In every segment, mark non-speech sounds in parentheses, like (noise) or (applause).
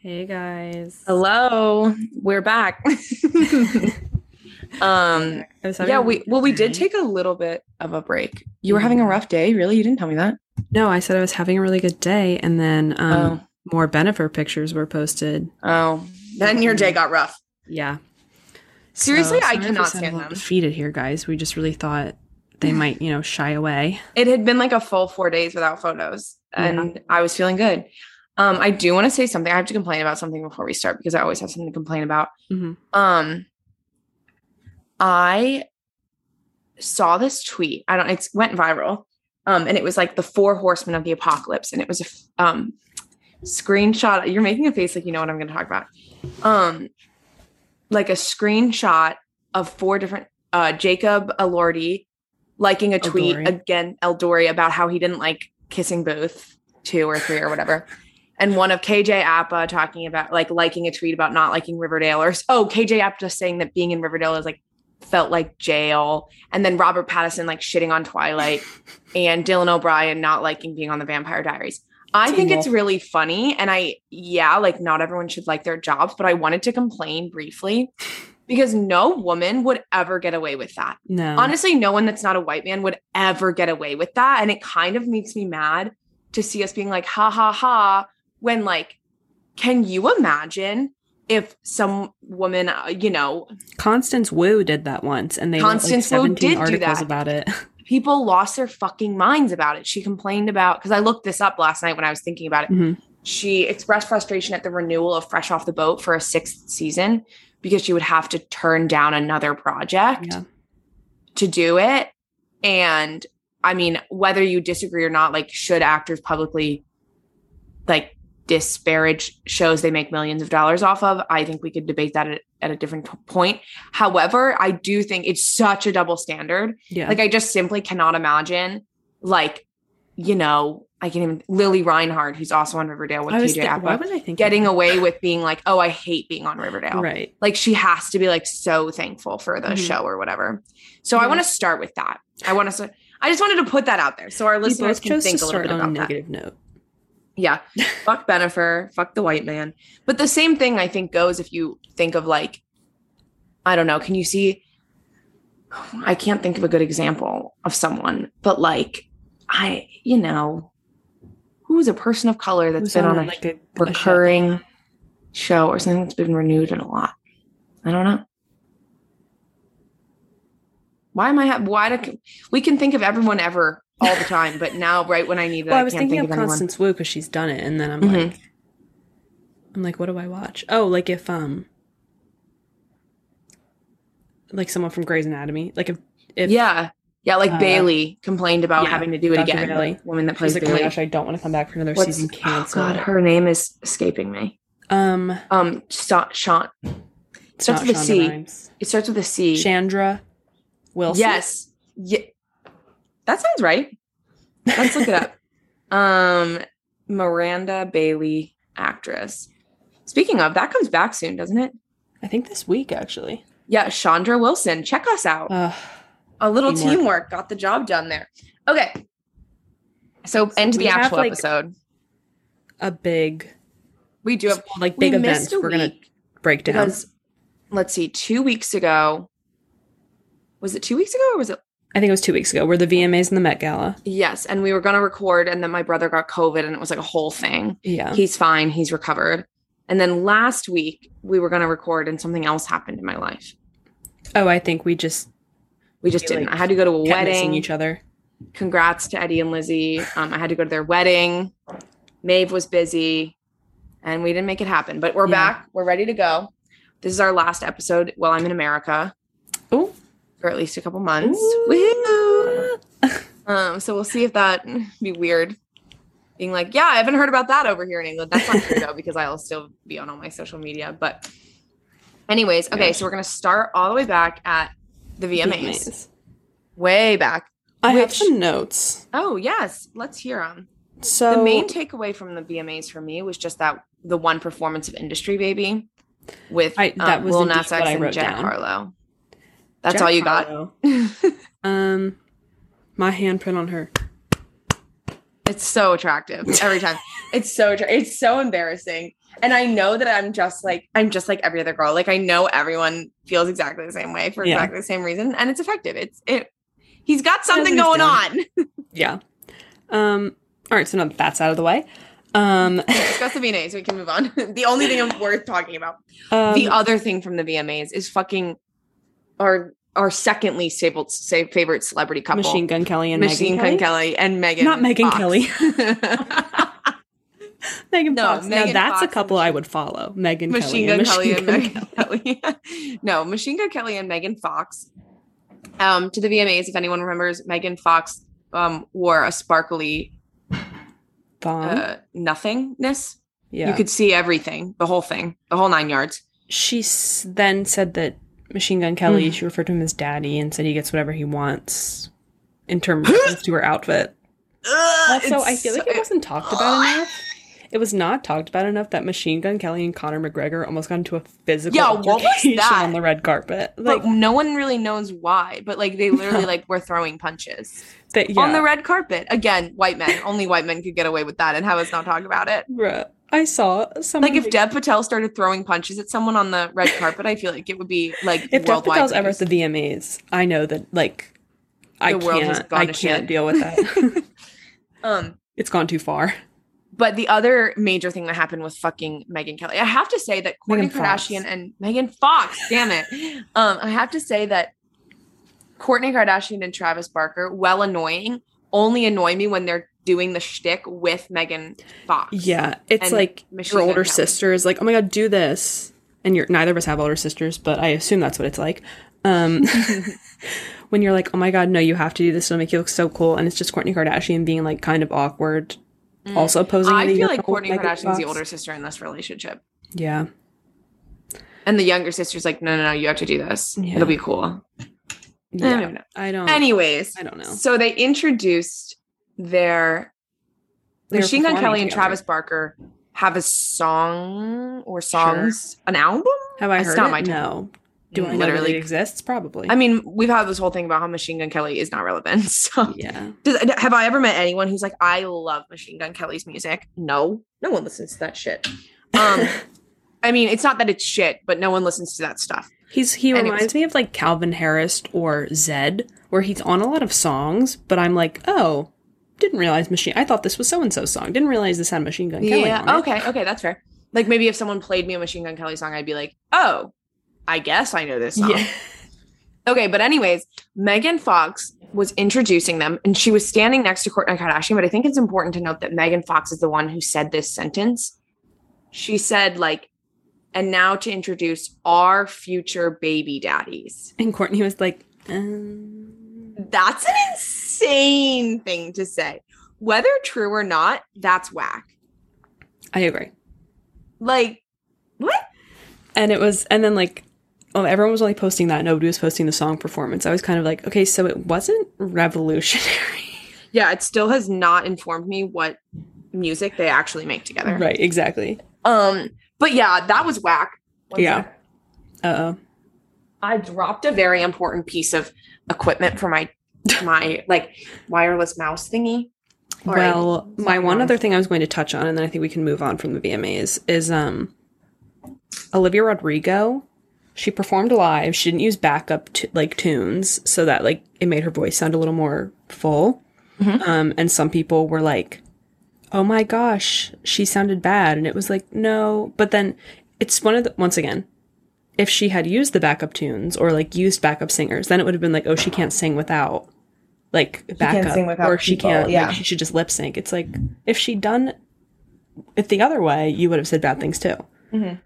Hey guys. Hello, we're back. (laughs) um, (laughs) I was having yeah, we well, we did take a little bit of a break. You were having a rough day, really? You didn't tell me that. No, I said I was having a really good day, and then um, more Bennifer pictures were posted. Oh, then your day got rough. Yeah. Seriously, So, I sorry if we cannot stand them. Defeated here, guys. We just really thought they (laughs) might, you know, shy away. It had been like a full four days without photos, and I was feeling good. Um, I do want to say something. I have to complain about something before we start because I always have something to complain about. Mhm. Um, I saw this tweet. I don't. It went viral. Um, and it was like the four horsemen of the apocalypse, and it was a um screenshot. You're making a face like you know what I'm going to talk about. Um, like a screenshot of four different uh Jacob Elordi liking a tweet Eldori. again Eldori about how he didn't like kissing Booth two or three or whatever. And one of KJ Apa talking about like liking a tweet about not liking Riverdale or oh KJ Apa just saying that being in Riverdale is like felt like jail. And then Robert Pattinson like shitting on Twilight (laughs) and Dylan O'Brien not liking being on the Vampire Diaries. I think it's really funny. And I, yeah, like not everyone should like their jobs, but I wanted to complain briefly because no woman would ever get away with that. No. Honestly, no one that's not a white man would ever get away with that. And it kind of makes me mad to see us being like, ha ha ha, when like, can you imagine if some woman, uh, you know, Constance Wu did that once, and they Constance wrote Wu like 17 did do that. about it. (laughs) people lost their fucking minds about it. She complained about, because I looked this up last night when I was thinking about it. Mhm. She expressed frustration at the renewal of Fresh Off the Boat for a sixth season because she would have to turn down another project. Yeah. to do it. And I mean, whether you disagree or not, like, should actors publicly like disparage shows they make millions of dollars off of? I think we could debate that at, at a different point. However, I do think it's such a double standard. Yeah. Like, I just simply cannot imagine, like, you know, I can even Lili Reinhart, who's also on Riverdale with KJ thi- why was I thinking getting away with being like, oh, I hate being on Riverdale right? like she has to be like so thankful for the Mhm. show or whatever. So I want to start with that. I want to. I just wanted to put that out there so our listeners can think a little bit on a about that. negative note. Yeah, fuck Bennifer, fuck the white man. But the same thing I think goes if you think of like, I don't know. Can you see? I can't think of a good example of someone, but like, I you know, who's a person of color that's Who's been on a like a, a show. recurring show or something that's been renewed in a lot. I don't know. Why am I? Ha- why do we can think of everyone ever all the time, but now right when I need it, Well, I I, was can't thinking think of of. Constance Wu because she's done it, and then I'm Mhm. like, I'm like, what do I watch? Oh, like if um, like someone from Grey's Anatomy, like if if yeah, yeah, like uh, Bailey complained about yeah, having to do it Dr. again. Bailey. Woman that she's plays like, oh Bailey. gosh, I don't want to come back for another What's- season. oh Cancel. God, her name is escaping me. um, Um, Sa- Sean. it's starts with a C. Rhimes. It starts with a C. Chandra Wilson. Yes. Yeah. That sounds right. Let's look it up. (laughs) Um, Miranda Bailey, actress. Speaking of, that comes back soon, doesn't it? I think this week actually. Yeah, Chandra Wilson. Check us out. Uh, A little teamwork. teamwork. got the job done there. Okay. So, So we the have, actual like, episode. a big, We do have like big missed events. We're gonna break down. because let's see, two weeks ago. Was it two weeks ago or was it I think it was two weeks ago. We're the VMAs and the Met Gala. Yes, and we were going to record, and then my brother got COVID, and it was like a whole thing. Yeah. He's fine, he's recovered. And then last week we were going to record, and something else happened in my life. Oh, I think we just We just didn't. like, I had to go to a wedding. each other. Congrats to Eddie and Lizzie. Um, I had to go to their wedding. Maeve was busy, and we didn't make it happen. But we're Yeah. back. We're ready to go. This is our last episode while I'm in America for at least a couple months. Um, so we'll see if that be weird. Being like, yeah, I haven't heard about that over here in England. That's not true though, because I'll still be on all my social media. But, anyways, okay, so we're gonna start all the way back at the VMAs, way back. I have some notes. Oh yes, let's hear them. So the main takeaway from the VMAs for me was just that the one performance of Industry Baby with I- that um, was Lil Nas X and Jack down. Harlow. That's Jack all you got. Um, my handprint on her. It's so attractive every time. (laughs) It's so tr- it's so embarrassing. And I know that I'm just like I'm just like every other girl. Like I know everyone feels exactly the same way for Yeah. exactly the same reason, and it's effective. It's it. He's got something going on. (laughs) Yeah. Um. All right. So now that's out of the way. Um. Discuss the VMAs. We can move on. (laughs) the only thing worth talking about. um, the other thing from the VMAs is fucking our our second least favorite say, favorite celebrity couple, Machine Gun Kelly and Machine Megan Gun Kelly. Kelly and Megan. Not Megan Fox. Kelly. (laughs) Megan No, Fox. Megan now that's Fox a and couple I would follow. Megan Machine Kelly Gun Kelly and Megan Gun Kelly. no, Machine Gun Kelly and Megan Fox. Um, to the VMAs, if anyone remembers, Megan Fox um wore a sparkly uh, nothingness. yeah. You could see everything, the whole thing, the whole nine yards. she s- then said that Machine Gun. Kelly, hmm. she referred to him as daddy and said he gets whatever he wants in terms of to her outfit. Also, I feel like it wasn't talked about enough. It was not talked about enough that Machine Gun Kelly and Conor McGregor almost got into a physical Yeah, what was that? on the red carpet. But Like no one really knows why. But like they literally (laughs) like were throwing punches. that, yeah. on the red carpet. Again, white men. Only white men could get away with that and have us not talk about it. Bruh. I saw someone Like if Dev Patel started throwing punches at someone on the red carpet, I feel like it would be like if Dev worldwide. Patel's ever at the VMAs, I know that like I The world has can't gone I to can't shit. deal with that. (laughs) um, it's gone too far. but the other major thing that happened was fucking Megan Kelly. I have to say that Kourtney Megan Fox. Kardashian and Megan Fox, damn it. Um, I have to say that Kourtney Kardashian and Travis Barker, well annoying, only annoy me when they're doing the shtick with Megan Fox. Yeah, it's like your older Kelly. sister is like, "Oh my god, do this," and you're neither of us have older sisters, but I assume that's what it's like. Um, (laughs) (laughs) when you're like, "Oh my god, no, you have to do this; it'll make you look so cool," and it's just Kourtney Kardashian being like kind of awkward, also posing. Mm. I feel like Kourtney Kardashian's the older sister in this relationship. Yeah, And the younger sister's like, no, no, no, you have to do this. Yeah. It'll be cool. I don't know. I don't. Anyways, I don't know. so they introduced their They Machine Gun performing Kelly and together. Travis Barker have a song or songs, an album. Have I It's heard not it? my turn. No. Do I know Literally. exists? Probably. I mean, we've had this whole thing about how Machine Gun Kelly is not relevant. (laughs) So, yeah. Does, have I ever met anyone who's like, I love Machine Gun Kelly's music? No, no one listens to that shit. Um, (laughs) I mean, it's not that it's shit, but no one listens to that stuff. He's he reminds me of like Calvin Harris or Zedd, where he's on a lot of songs, but I'm like, oh, didn't realize machine. I thought this was so and so song. Didn't realize this had Machine Gun Kelly. yeah. on it. Okay. Okay. That's fair. Like maybe if someone played me a Machine Gun Kelly song, I'd be like, oh, I guess I know this song. Yeah. (laughs) Okay. But anyways, Megan Fox was introducing them and she was standing next to Kourtney Kardashian. But I think it's important to note that Megan Fox is the one who said this sentence. She said, like, and now to introduce our future baby daddies. And Kourtney was like, um, That's an insane thing to say. Whether true or not, that's whack. I agree. Like, what? And it was, and then like, oh, everyone was only posting that. Nobody was posting the song performance. I was kind of like, okay, so it wasn't revolutionary. (laughs) Yeah, it still has not informed me what music they actually make together. right. Exactly. Um, but yeah, that was whack. One Yeah. Uh oh. I dropped a very important piece of equipment for my my like wireless mouse thingy. Or Well, a- my one mouse. other thing I was going to touch on, and then I think we can move on from the VMAs, is um Olivia Rodrigo. She performed live. She didn't use backup t- like tunes, so that like it made her voice sound a little more full. Mhm. Um, and some people were like, "Oh my gosh, she sounded bad," and it was like, no. But then it's one of the once again, if she had used the backup tunes or like used backup singers, then it would have been like, oh, she can't sing without like backup, without or she people, can't. yeah. Like, she should just lip sync. It's like if she'd done it the other way, you would have said bad things too. Mhm.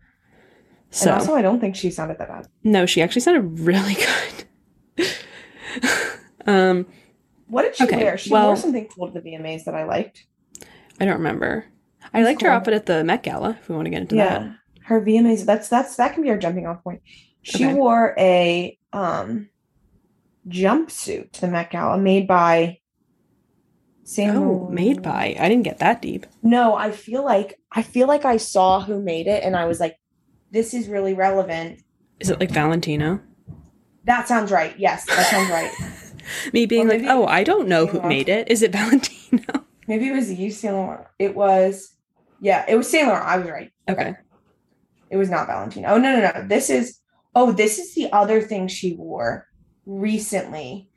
So and also, I don't think she sounded that bad. no, she actually sounded really (laughs) good. (laughs) um, What did she Okay, wear? She well- wore something cool to the VMAs that I liked. I don't remember. I That's liked her outfit at the Met Gala. If we want to get into Yeah, that, her VMAs. That's that's that can be our jumping off point. She Okay. wore a um jumpsuit to the Met Gala made by Sam. oh, made by. I didn't get that deep. No, I feel like I feel like I saw who made it, and I was like, "This is really relevant." Is it like Valentino? That sounds right. Yes, that sounds right. (laughs) Me being Or like, oh, I don't know who made it. Is it Valentino? Maybe it was Yves Saint Laurent. It was Yeah, it was Saint Laurent. I was right. Okay. It was not Valentino. Oh no, no, no. This is oh, this is the other thing she wore recently.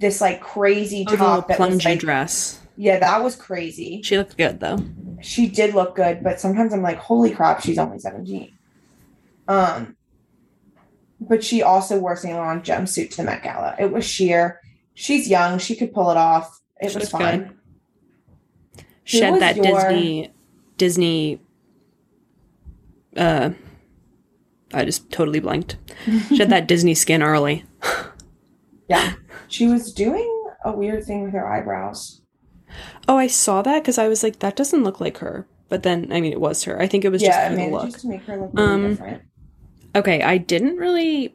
This like crazy Oh, top that was like, dress. yeah, that was crazy. She looked good though. She did look good, but sometimes I'm like, holy crap, she's only 17. Um, but she also wore Saint Laurent jumpsuit to the Met Gala. It was sheer. She's young. She could pull it off. It She was fine. good. Who She had was that your- Disney Disney uh I just totally blanked. (laughs) shed that Disney skin early. Yeah. She was doing a weird thing with her eyebrows. Oh, I saw that because I was like, that doesn't look like her. But then, I mean, it was her. I think it was yeah, just I the look. managed to make her look really Um, different. Okay, I didn't really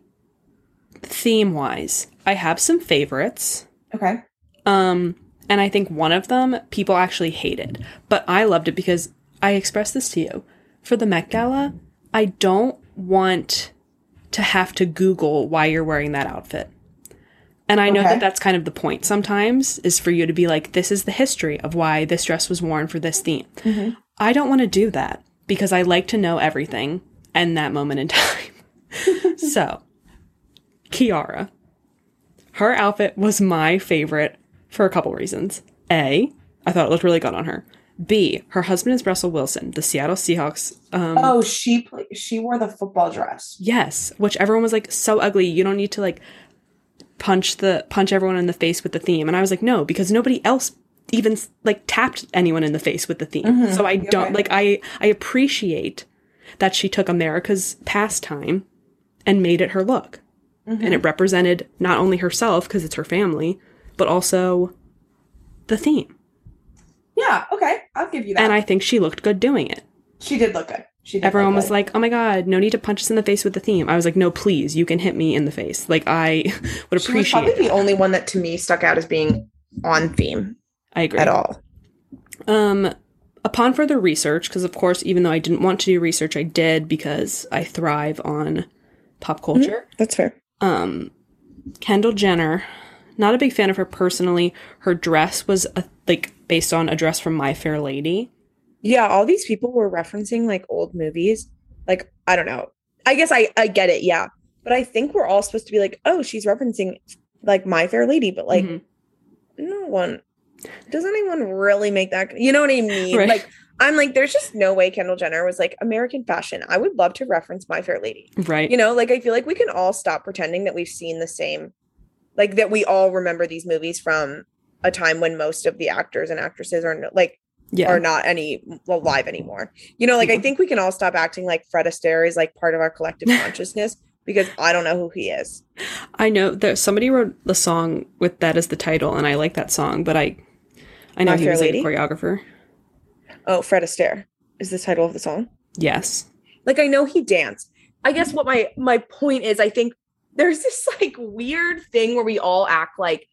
theme wise. I have some favorites. Okay. Um, and I think one of them people actually hated, but I loved it because I expressed this to you. For the Met Gala, I don't want to have to Google why you're wearing that outfit. And I know Okay. that that's kind of the point sometimes is for you to be like, this is the history of why this dress was worn for this theme. Mhm. I don't want to do that because I like to know everything and that moment in (laughs) time. so, Ciara, her outfit was my favorite for a couple reasons. A, I thought it looked really good on her. B, her husband is Russell Wilson, the Seattle Seahawks. Um, Oh, she she wore the football dress. Yes, which everyone was like so ugly. You don't need to like punch the punch everyone in the face with the theme. And I was like, no, because nobody else even like tapped anyone in the face with the theme. Mhm, So I don't right. like I I appreciate that she took America's pastime and made it her look. Mhm. And it represented not only herself because it's her family, but also the theme. Yeah, okay. I'll give you that. And I think she looked good doing it. she did look good. She did Everyone was good. like, "Oh my god, no need to punch us in the face with the theme." I was like, "No, please, you can hit me in the face." Like I (laughs) would She was appreciate. probably the only one that to me stuck out as being on theme I agree. at all. Um, upon further research, because of course, even though I didn't want to do research, I did because I thrive on pop culture. That's fair. Um, Kendall Jenner, not a big fan of her personally. Her dress was a, like based on a dress from My Fair Lady. Yeah, all these people were referencing like old movies. Like, I don't know. I guess I I get it, yeah. But I think we're all supposed to be like, "Oh, she's referencing like My Fair Lady," but like Mhm. no one does anyone really make that you know what I (laughs) mean? Right. Like I'm like there's just no way Kendall Jenner was like American fashion. I would love to reference My Fair Lady. right? You know, like I feel like we can all stop pretending that we've seen the same like that we all remember these movies from a time when most of the actors and actresses are like yeah, are not any alive anymore. You know, like I think we can all stop acting like Fred Astaire is like part of our collective (laughs) consciousness because I don't know who he is. I know that somebody wrote the song with that as the title, and I like that song, but I, I know My he was like a choreographer. Oh, Fred Astaire is the title of the song. Yes, Like I know he danced. I guess what my my point is, I think there's this like weird thing where we all act like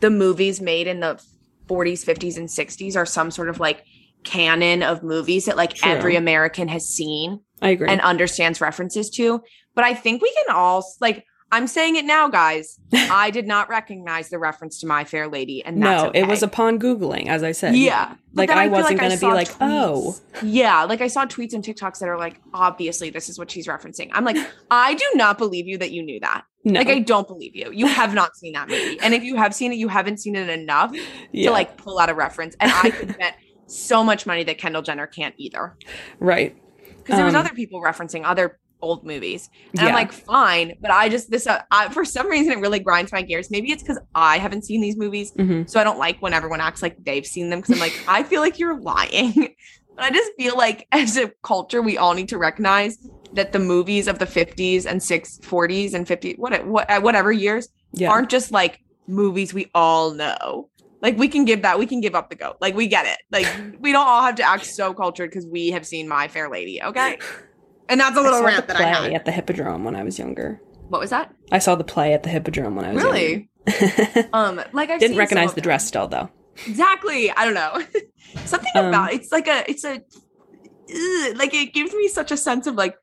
the movies made in the 40s, 50s, and 60s are some sort of like canon of movies that like True. every American has seen. I agree. and understands references to. But I think we can all like I'm saying it now, guys. (laughs) I did not recognize the reference to My Fair Lady, and that's no, it was upon googling, as I said. yeah. Like then I, wasn't I gonna be saw like, oh, yeah, like I saw tweets and TikToks that are like, obviously this is what she's referencing. I'm like, (laughs) I do not believe you that you knew that. no, Like I don't believe you. You have not seen that movie, and if you have seen it, you haven't seen it enough yeah, to like pull out a reference. And I could (laughs) bet so much money that Kendall Jenner can't either. right. because there was Um, other people referencing other old movies. And Yeah. i'm like fine but i just this uh, I, for some reason it really grinds my gears. Maybe it's because i haven't seen these movies hmm so i don't like when everyone acts like they've seen them because i'm like i feel like you're lying. (laughs) But i just feel like (laughs) as a culture we all need to recognize that the movies of the 50s and 6 40s and 50s what, what uh, whatever years Yeah, aren't just like movies we all know. Like we can give that we can give up the goat. Like we get it. Like we don't all have to act so cultured because we have seen my fair lady okay (laughs) and that's a little rant that i had at the Hippodrome when I was younger. what was that I saw the play at the Hippodrome when I was really younger. (laughs) um like i Didn't recognize the dress still though. exactly i don't know (laughs) something Um, about it's like a it's a ugh, like it gives me such a sense of like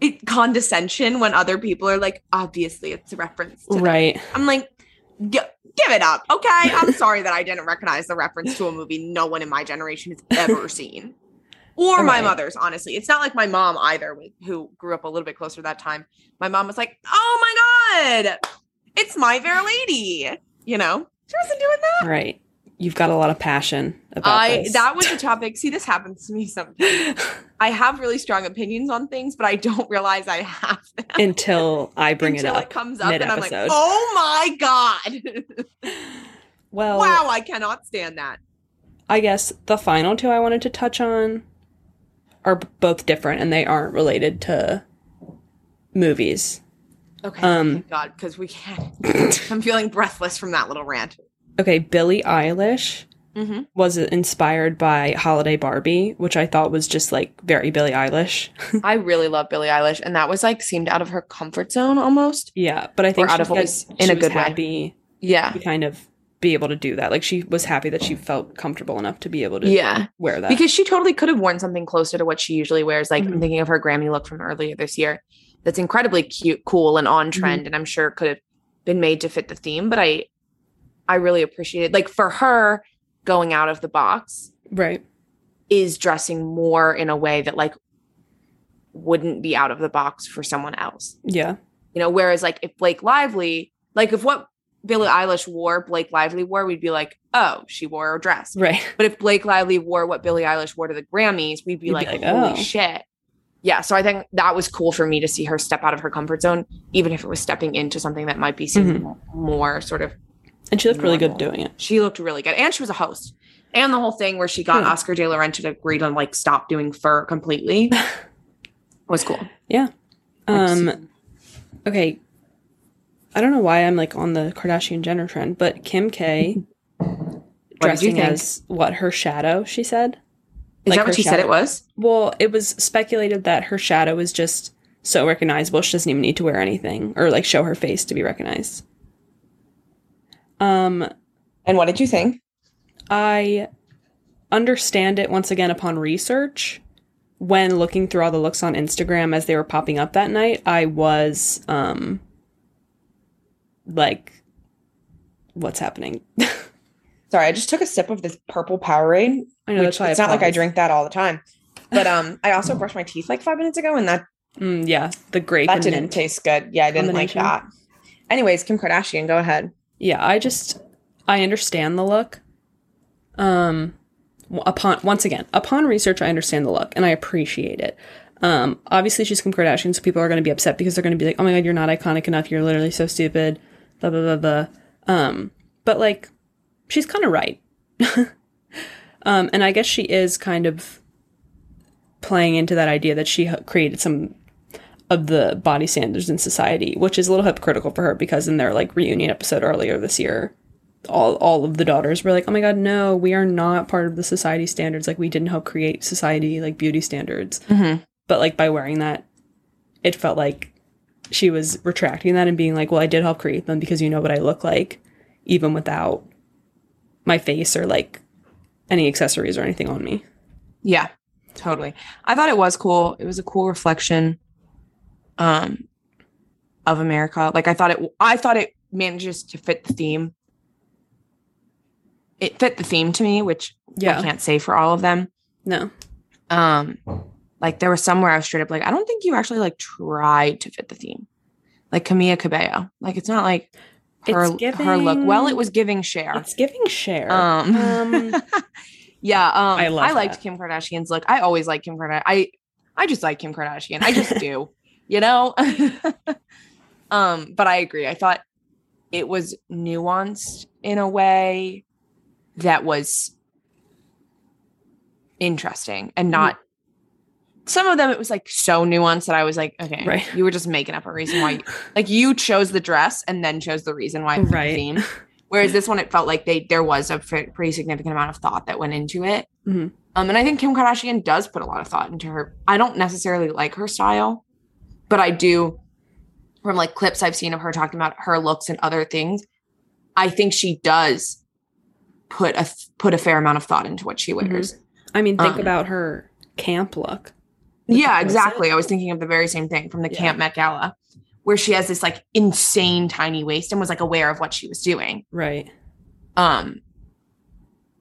it, condescension when other people are like obviously it's a reference to them. Right. I'm like, "Gi- give it up. Okay. I'm (laughs) sorry that I didn't recognize the reference to a movie no one in my generation has ever seen. Or my mother's honestly. It's not like my mom either who grew up a little bit closer to that time. My mom was like oh my god it's my fair lady you know? She wasn't doing that. Right. You've got a lot of passion about i this. that was a (laughs) topic. See this happens to me sometimes. I have really strong opinions on things but i don't realize i have them. Until I (laughs) bring until it up. Until it comes up and i'm like oh my god. (laughs) Well, wow i cannot stand that. I guess the final two I wanted to touch on are both different and they aren't related to movies. okay Um, thank god because we can't (laughs) i'm feeling breathless from that little rant Okay, Billie Eilish mm-hmm. was inspired by Holiday Barbie, which I thought was just like very Billie Eilish. (laughs) I really love Billie Eilish, and that was like seemed out of her comfort zone almost. yeah, but I think out of place in a was good way. happy Yeah, kind of be able to do that. Like she was happy that she felt comfortable enough to be able to yeah, wear that. because she totally could have worn something closer to what she usually wears. Like I'm Mhm. thinking of her Grammy look from earlier this year. That's incredibly cute, cool, and on trend, and I'm sure could have been made to fit the theme. But I, I really appreciated like for her going out of the box right. is dressing more in a way that like wouldn't be out of the box for someone else. Yeah. You know, whereas like if Blake Lively, like if what Billie Eilish wore, Blake Lively wore, we'd be like, oh, she wore a dress. Right. But if Blake Lively wore what Billie Eilish wore to the Grammys, we'd be You'd be like, like, holy oh. shit. Yeah. So I think that was cool for me to see her step out of her comfort zone, even if it was stepping into something that might be seen Mm-hmm. more sort of. And she looked really good doing it. She looked really good. And she was a host. And the whole thing where she got Yeah. Oscar de la Renta to agree to like stop doing fur completely (laughs) was cool. Yeah. Um okay. I don't know why I'm like on the Kardashian Jenner trend, but Kim K (laughs) dressing as what her shadow, she said. Is Like that what she said it was? Well, it was speculated that her shadow is just so recognizable she doesn't even need to wear anything or like show her face to be recognized. Um And what did you think? I understand it once again upon research. When looking through all the looks on Instagram as they were popping up that night, I was um like what's happening? (laughs) Sorry, I just took a sip of this purple Powerade. I know that's why it's not like I drink that all the time. But um, I also brushed my teeth like five minutes ago, and that Mm, yeah, the grape that didn't taste good. Yeah, I didn't like that. Anyways, Kim Kardashian, go ahead. Yeah, I just I understand the look. Um upon once again, upon research I understand the look and I appreciate it. Um obviously she's Kim Kardashian, so people are going to be upset because they're going to be like, "Oh my god, you're not iconic enough. You're literally so stupid." Blah blah blah blah. Um but like she's kind of right. (laughs) um and I guess she is kind of playing into that idea that she created some of the body standards in society, which is a little hypocritical for her because in their like reunion episode earlier this year, all all of the daughters were like, "Oh my god, no, we are not part of the society standards. Like we didn't help create society like beauty standards." Mm-hmm. But like by wearing that, it felt like she was retracting that and being like, "Well, I did help create them because you know what I look like, even without my face or like any accessories or anything on me." Yeah, totally. I thought it was cool. It was a cool reflection um of America. Like I thought it I thought it manages to fit the theme. It fit the theme to me, which Yeah. I can't say for all of them. No. Um like there was somewhere I was straight up like, I don't think you actually like tried to fit the theme. Like Camila Cabello. Like it's not like her It's her look. Well, it was giving Cher. It's giving Cher. Um, Um, (laughs) yeah, um, I I, liked that. Kim Kardashian's look. I always like Kim Kardashian. I I just like Kim Kardashian. I just do, (laughs) you know. (laughs) um, but I agree. I thought it was nuanced in a way that was interesting and not. Some of them it was like so nuanced that I was like, okay, Right. you were just making up a reason why. like you chose the dress and then chose the reason why Right. theme. Whereas (laughs) this one, it felt like they there was a pretty significant amount of thought that went into it. Mhm. Um, and I think Kim Kardashian does put a lot of thought into her. I don't necessarily like her style, but I do from like clips I've seen of her talking about her looks and other things. I think she does put a put a fair amount of thought into what she wears. I mean, think Um, about her camp look. Yeah, exactly. I was thinking of the very same thing from the Yeah. Camp Met Gala, where she has this like insane tiny waist and was like aware of what she was doing. Right. um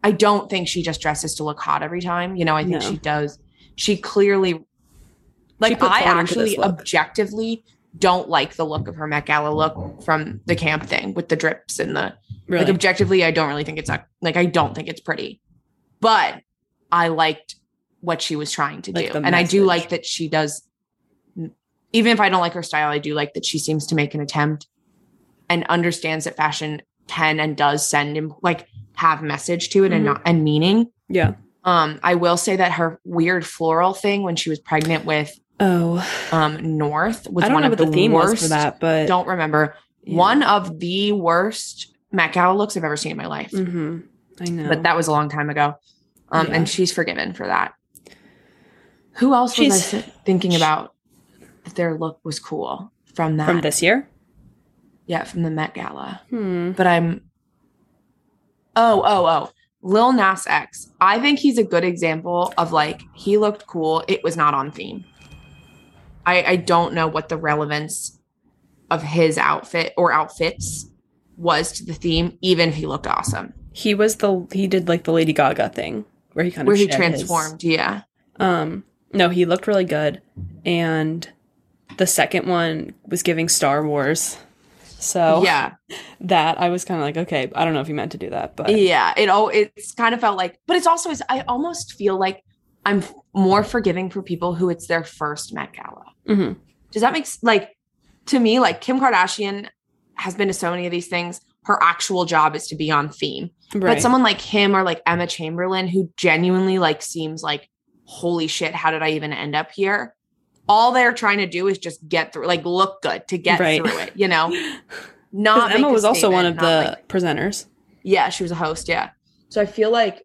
i don't think she just dresses to look hot every time you know i think No. she does she clearly like put I thought into this actually objectively don't like the look of her Met Gala look from the camp thing with the drips and the Really? like objectively I don't really think it's like I don't think it's pretty. But I liked what she was trying to Like do. And I do like that she does even if I don't like her style, I do like that she seems to make an attempt and understands that fashion can and does send him like have message to it and Mhm. not and meaning. yeah. Um, I will say that her weird floral thing when she was pregnant with Oh, um North was I don't one know of what the, the, theme worst. was for that, but Don't remember yeah. one of the worst Met Gala looks I've ever seen in my life. Mhm. I know. But that was a long time ago. Um, Yeah. and she's forgiven for that. Who else was I thinking about that their look was cool from that? from this year. Yeah, from the Met Gala. Hmm. but I'm oh oh oh Lil Nas X. I think he's a good example of like he looked cool. It was not on theme. I I don't know what the relevance of his outfit or outfits was to the theme, even if he looked awesome. He was the he did like the Lady Gaga thing where he kind of Where he shed his- transformed, yeah. Um, no, he looked really good, and the second one was giving Star Wars. So Yeah. (laughs) that I was kind of like, okay, I don't know if you meant to do that, but Yeah. It all it's kind of felt like, but it's also I almost feel like I'm more forgiving for people who it's their first Met Gala. Mhm. Does that make like to me like Kim Kardashian has been to so many of these things. Her actual job is to be on theme. right. But someone like him or like Emma Chamberlain who genuinely like seems like holy shit, how did I even end up here? All they're trying to do is just get through like look good to get Right. through it, you know? (laughs) Not Emma was also one of the like- presenters. yeah, she was a host, yeah. So I feel like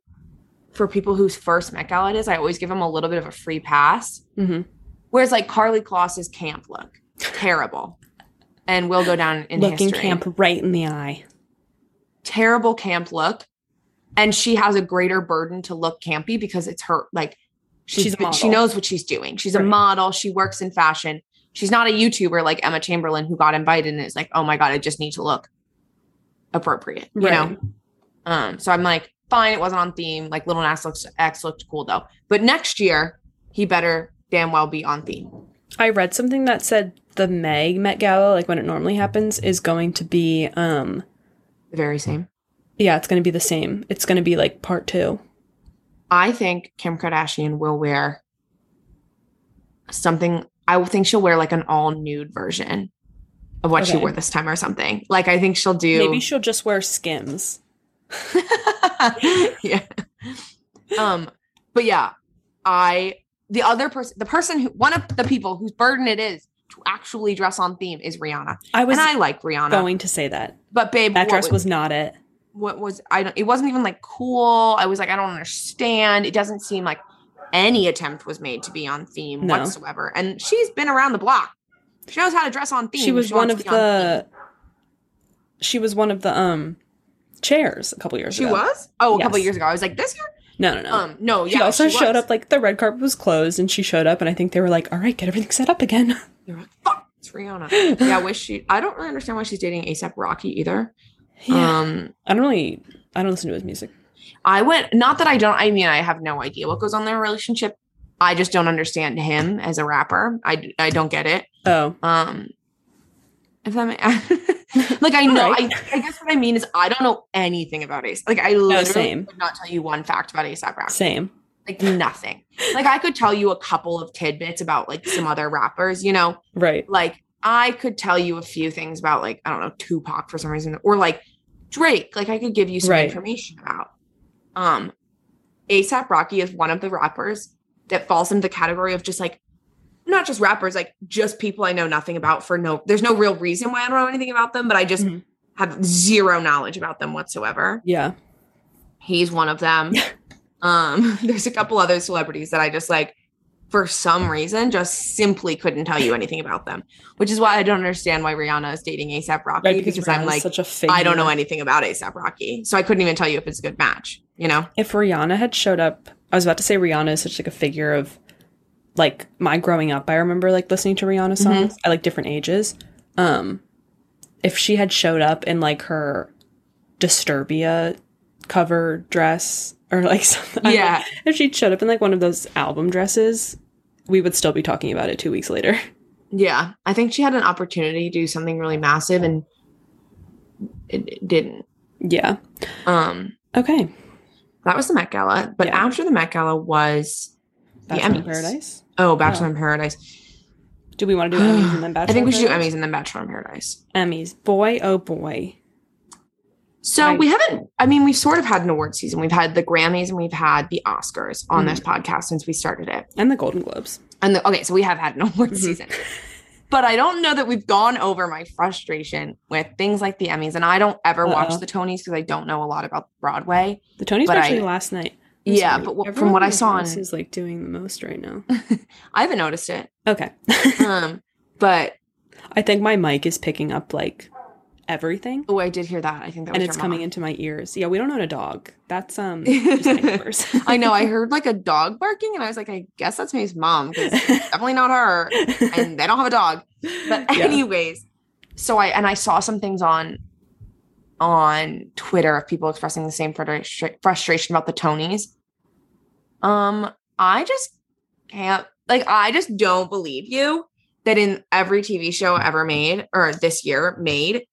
for people whose first Met Gala it is, I always give them a little bit of a free pass. Mm-hmm. Whereas like Karlie Kloss's camp look, terrible. And will go down in Looking history. camp right in the eye. Terrible camp look. And she has a greater burden to look campy because it's her like she's, She's a model. she knows what she's doing. She's a model, she works in fashion. She's not a YouTuber like Emma Chamberlain who got invited and is like, oh my God, I just need to look appropriate. You Right. know? Um, so I'm like, fine, it wasn't on theme. Like Little Nas looks X looked cool though. But next year, he better damn well be on theme. I read something that said the Meg Met Gala, like when it normally happens, is going to be um The very same. yeah, it's going to be the same. It's going to be like part 2. I think Kim Kardashian will wear something. I think she'll wear like an all nude version of what she wore this time or something. Like I think she'll do. Maybe she'll just wear Skims. (laughs) yeah. Um, but yeah, I the other person, the person who one of the people whose burden it is to actually dress on theme is Rihanna, I was and I like Rihanna. going to say that. but babe, That dress was not it. What was I don't it wasn't even like cool. I was like, I don't understand. It doesn't seem like any attempt was made to be on theme No. whatsoever. And she's been around the block. She knows how to dress on theme. She was one of the she was one of the um chairs a couple years She ago. She was? Oh, a couple years ago. I was like, this year? No, no, no. Um, no, yeah. she also she showed was. up like the red carpet was closed and she showed up and I think they were like, "All right, get everything set up again." They were like, fuck, it's Rihanna. yeah, I wish she I don't really understand why she's dating ASAP Rocky either. Yeah. Um I don't really I don't listen to his music. I went not that I don't I mean I have no idea what goes on in their relationship. I just don't understand him as a rapper. I I don't get it. Oh. Um, if that ma- (laughs) like I know, Alright. I, I guess what I mean is I don't know anything about Ace. Like I literally same. could not tell you one fact about ASAP Rocky. Same. Like nothing. like I could tell you a couple of tidbits about like some other rappers. You know, Right. like I could tell you a few things about like I don't know Tupac for some reason or like Drake. Like I could give you some Right. information about. Um, ASAP Rocky is one of the rappers that falls into the category of just like not just rappers, like just people I know nothing about for no. There's no real reason why I don't know anything about them, but I just Mhm. have zero knowledge about them whatsoever. Yeah. He's one of them. (laughs) um, (laughs) there's a couple other celebrities that I just like for some reason just simply couldn't tell you anything about them, which is why I don't understand why Rihanna is dating ASAP Rocky Right, because, because I'm like such a figure. I don't know anything about ASAP Rocky, so I couldn't even tell you if it's a good match. You know? If Rihanna had showed up, I was about to say Rihanna is such like a figure of like my growing up. I remember like listening to Rihanna songs at like different ages. Um if she had showed up in like her Disturbia cover dress or like (laughs) something. Yeah. if she'd showed up in like one of those album dresses, we would still be talking about it two weeks later. (laughs) Yeah. I think she had an opportunity to do something really massive and it, it didn't. Yeah. Um, Okay. that was the Met Gala. But Yeah. after the Met Gala was the Bachelor in Emmys. Paradise. Oh, Bachelor in Paradise. Do we want to do Emmys and then Bachelor? (sighs) I think we should do Emmys and then Bachelor in Paradise. Emmys. Boy, oh boy. So I- we haven't, I mean, we've sort of had an award season. We've had the Grammys and we've had the Oscars on this Mm-hmm. podcast since we started it. And the Golden Globes. And the, okay, so we have had an award Mhm. season. But I don't know that we've gone over my frustration with things like the Emmys. And I don't ever Uh-oh. watch the Tonys because I don't know a lot about Broadway. The Tonys were I- actually last night. I'm Yeah, sorry. but what- from what I saw on- is like doing the most right now. (laughs) I haven't noticed it. Okay. Um, but (laughs) I think my mic is picking up like everything. oh, I did hear that. I think that and it's coming mom. into my ears. Yeah, we don't own a dog. That's um (laughs) just my neighbors. I know. I heard like a dog barking, and I was like, I guess that's May's mom because (laughs) definitely not her. And they don't have a dog. But (laughs) Yeah. anyways, so I and I saw some things on on Twitter of people expressing the same frustra- frustration about the Tonys. Um, I just can't like I just don't believe you that in every TV show ever made or this year made,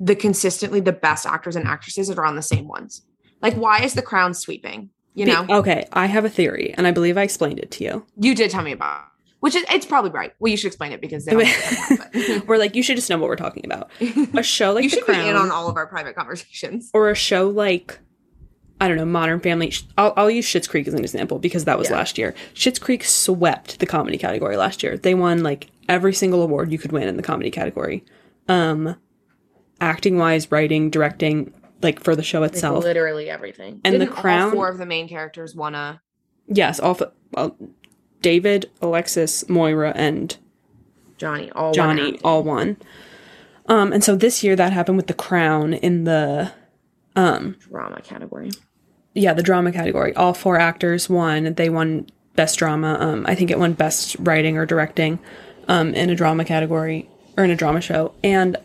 the consistently the best actors and actresses that are on the same ones. Like, why is the crown sweeping? You know, okay, I have a theory, and I believe I explained it to you. you did tell me about, it, which is it's probably right. Well, you should explain it because they (laughs) know (laughs) (laughs) We're like, you should just know what we're talking about. A show like you The should Crown, be in on all of our private conversations. or a show like I don't know, Modern Family. I'll, I'll use Schitt's Creek as an example because that was Yeah. last year. Schitt's Creek swept the comedy category last year. They won like every single award you could win in the comedy category. Um, acting wise, writing, directing, like for the show itself. literally everything. And The Didn't all Crown- four of the main characters won a yes, all f- well, David, Alexis, Moira, and Johnny. All Johnny acting. all won. Um, and so this year that happened with The Crown in the um drama category. yeah the drama category. All four actors won. They won best drama. Um, I think it won best writing or directing, um, in a drama category or in a drama show. And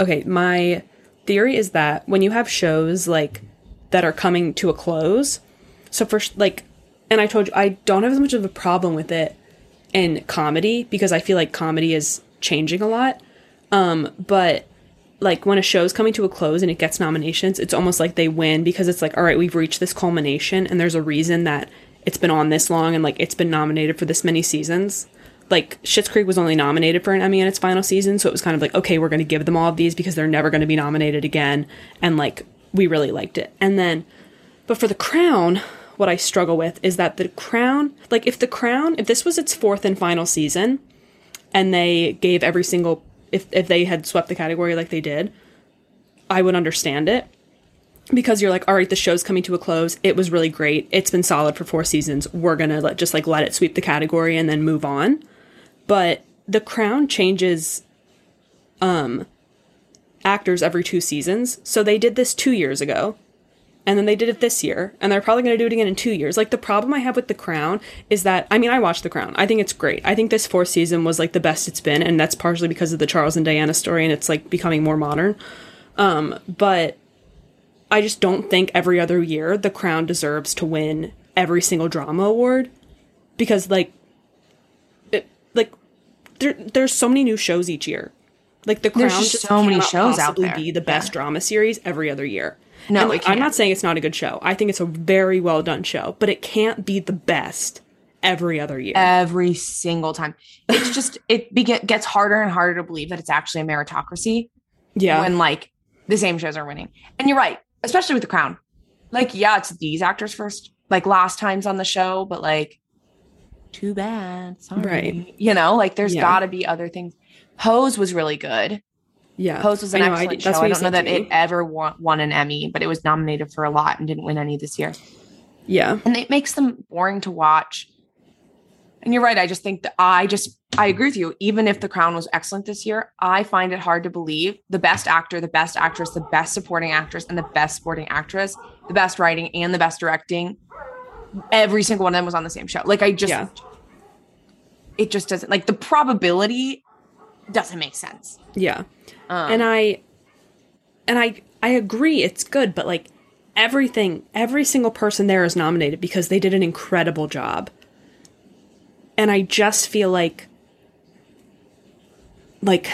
okay, my theory is that when you have shows like that are coming to a close, so for like, and I told you I don't have as much of a problem with it in comedy because I feel like comedy is changing a lot. Um, but like when a show's coming to a close and it gets nominations, it's almost like they win because it's like, all right, we've reached this culmination and there's a reason that it's been on this long and like it's been nominated for this many seasons. Like Schitt's Creek was only nominated for an Emmy in its final season, so it was kind of like, okay, we're going to give them all of these because they're never going to be nominated again, and like we really liked it. And then, but for The Crown, what I struggle with is that The Crown, like if The Crown, if this was its fourth and final season, and they gave every single if if they had swept the category like they did, I would understand it. Because you're like, all right, the show's coming to a close. It was really great. It's been solid for four seasons. We're gonna let just like let it sweep the category and then move on. But The Crown changes um actors every two seasons. So they did this two years ago. And then they did it this year, and they're probably going to do it again in two years. Like the problem I have with The Crown is that I mean I watched The Crown. I think it's great. I think this fourth season was like the best it's been, and that's partially because of the Charles and Diana story, and it's like becoming more modern. Um, but I just don't think every other year The Crown deserves to win every single drama award because like there there's so many new shows each year. Like The Crown There's just so many shows out there. be the best drama series every other year. No, And, like, I'm not saying it's not a good show. I think it's a very well done show, but it can't be the best every other year. every single time. It's just (laughs) it be- gets harder and harder to believe that it's actually a meritocracy yeah. when like the same shows are winning. And you're right, especially with the crown. Like, yeah, it's these actors first, like last times on the show, but like, too bad. Sorry. Right. You know, like there's Yeah. gotta be other things. Pose was really good. yeah. Pose was an know, excellent that's show. I don't know that to it ever won, won an Emmy, but it was nominated for a lot and didn't win any this year. yeah. and it makes them boring to watch. And you're right. I just think that I just I agree with you. Even if The Crown was excellent this year, I find it hard to believe the best actor, the best actress, the best supporting actress, and the best supporting actress, the best writing and the best directing. Every single one of them was on the same show. Like I just, Yeah. It just doesn't like the probability doesn't make sense. Yeah. Um, and I and I I agree it's good, but like everything, every single person there is nominated because they did an incredible job. And I just feel like like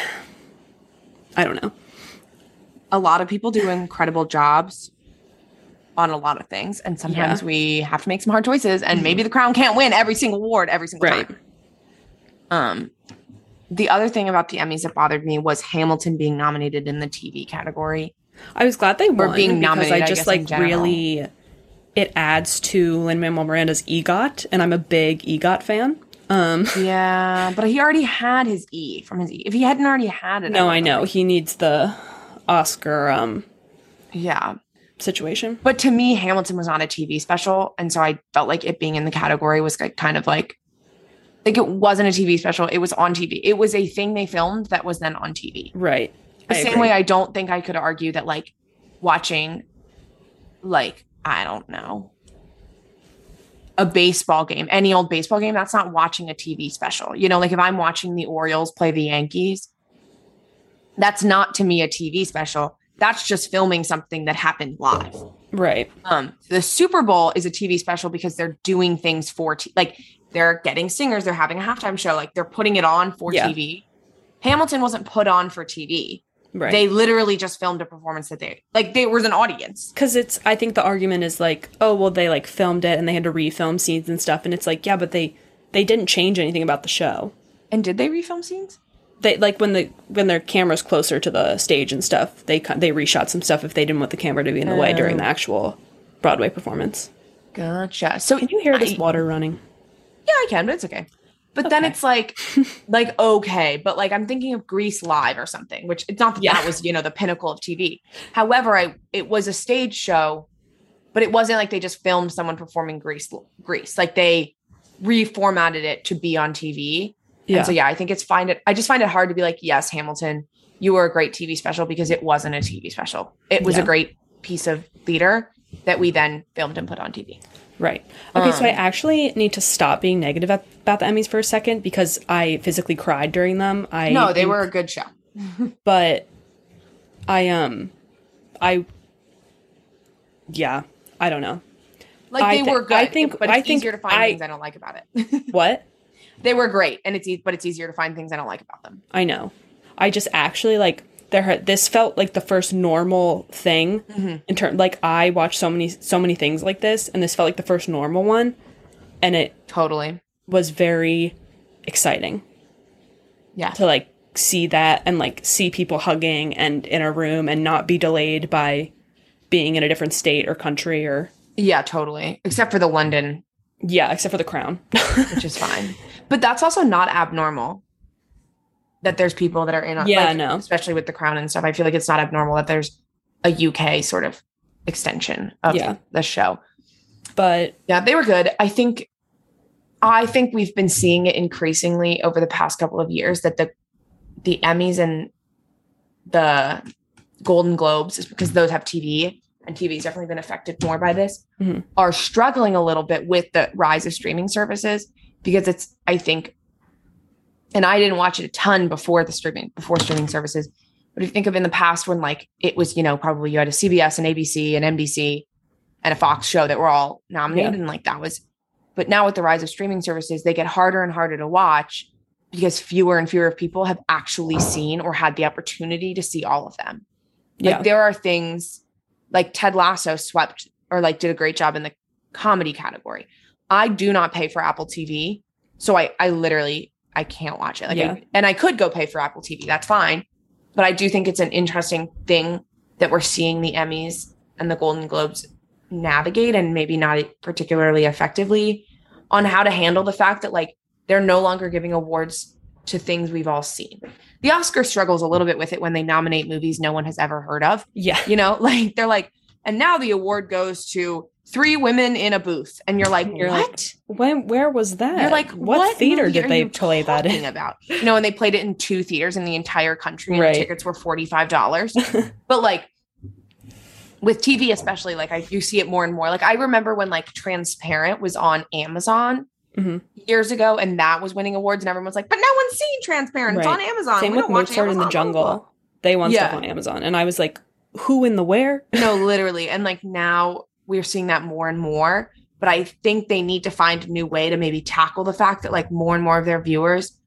I don't know. a lot of people do incredible jobs on a lot of things and sometimes Yeah. we have to make some hard choices and maybe the crown can't win every single award every single Right. time um the other thing about the emmys that bothered me was hamilton being nominated in the tv category. I was glad they were being nominated, I I just guess, like really it adds to Lin Manuel Miranda's EGOT, and I'm a big EGOT fan. Um, (laughs) yeah but he already had his e from his e. If he hadn't already had it no, would I know. he needs the Oscar um yeah. situation. but to me hamilton was not a tv special and so i felt like it being in the category was like kind of like like it wasn't a tv special it was on tv it was a thing they filmed that was then on tv Right. the I same agree. way i don't think i could argue that like watching like i don't know a baseball game any old baseball game that's not watching a tv special you know like if i'm watching the orioles play the yankees that's not to me a tv special that's just filming something that happened live Right. um the super bowl is a tv special because they're doing things for t- like they're getting singers they're having a halftime show like they're putting it on for Yeah. tv hamilton wasn't put on for tv Right. they literally just filmed a performance that they like there was an audience. Because it's i think the argument is like oh well they like filmed it and they had to refilm scenes and stuff and it's like yeah but they they didn't change anything about the show. And did they refilm scenes? They like when the when their camera's closer to the stage and stuff they they reshot some stuff if they didn't want the camera to be in the way during oh. the actual broadway performance. Gotcha. So can you hear this I- water running yeah i can but it's okay but then it's like like okay but like i'm thinking of grease live or something which it's not that Yeah. that was you know the pinnacle of tv however i it was a stage show but it wasn't like they just filmed someone performing grease grease like they reformatted it to be on tv yeah And so yeah, I think it's find it. I just find it hard to be like, yes, Hamilton, you were a great TV special because it wasn't a TV special. It was Yeah. a great piece of theater that we then filmed and put on TV. Right okay so i Um, actually need to stop being negative ab- about the emmys for a second because i physically cried during them i no, they were a good show. (laughs) but i um i yeah i don't know Like I they thi- were good. I think- but it's I think easier to find I- things I don't like about it. (laughs) what they were great, and it's e- but it's easier to find things I don't like about them. I know. I just actually like there. had- This felt like the first normal thing Mm-hmm. in terms. Like I watched so many so many things like this, and this felt like the first normal one, and it Totally. was very exciting Yeah. to like see that and like see people hugging and in a room and not be delayed by being in a different state or country or Yeah, totally. Except for the London, yeah, except for the crown. (laughs) which is fine. But that's also not abnormal. That there's people that are in, Yeah, like, no. especially with the crown and stuff. I feel like it's not abnormal that there's a UK sort of extension of Yeah. the show. but Yeah, they were good. I think I think we've been seeing it increasingly over the past couple of years that the the Emmys and the Golden Globes is because those have TV and TV's definitely been affected more by this Mhm. are struggling a little bit with the rise of streaming services because it's I think and I didn't watch it a ton before the streaming before streaming services. But if you think of in the past when like it was you know probably you had a CBS and ABC and NBC and a Fox show that were all nominated and like that was but now with the rise of streaming services they get harder and harder to watch because fewer and fewer of people have actually seen or had the opportunity to see all of them. Like yeah, there are things like Ted Lasso swept or like did a great job in the comedy category. I do not pay for Apple TV, so I I literally I can't watch it. Like, Yeah. I, and I could go pay for Apple TV. That's fine, but I do think it's an interesting thing that we're seeing the Emmys and the Golden Globes navigate and maybe not particularly effectively on how to handle the fact that like they're no longer giving awards to things we've all seen. The Oscar struggles a little bit with it when they nominate movies no one has ever heard of. yeah, You know, (laughs) like they're like, and now the award goes to three women in a booth, and you're like, You're like, what? when where was that? you're like, what, what, theater did they play that in? about? You know, and they played it in two theaters in the entire country, and Right. the tickets were forty five dollars. (laughs) but like with TV, especially, like I you see it more and more. Like I remember when like Transparent was on Amazon. Mhm. Years ago, and that was winning awards, and everyone's like, "But no one's seen Transparent. It's on Amazon." Same We with Mozart in the Amazon, blah, blah, Jungle. They won stuff on Amazon, and I was like, who in the where? (laughs) No, literally. And like now we're seeing that more and more. But I think they need to find a new way to maybe tackle the fact that like more and more of their viewers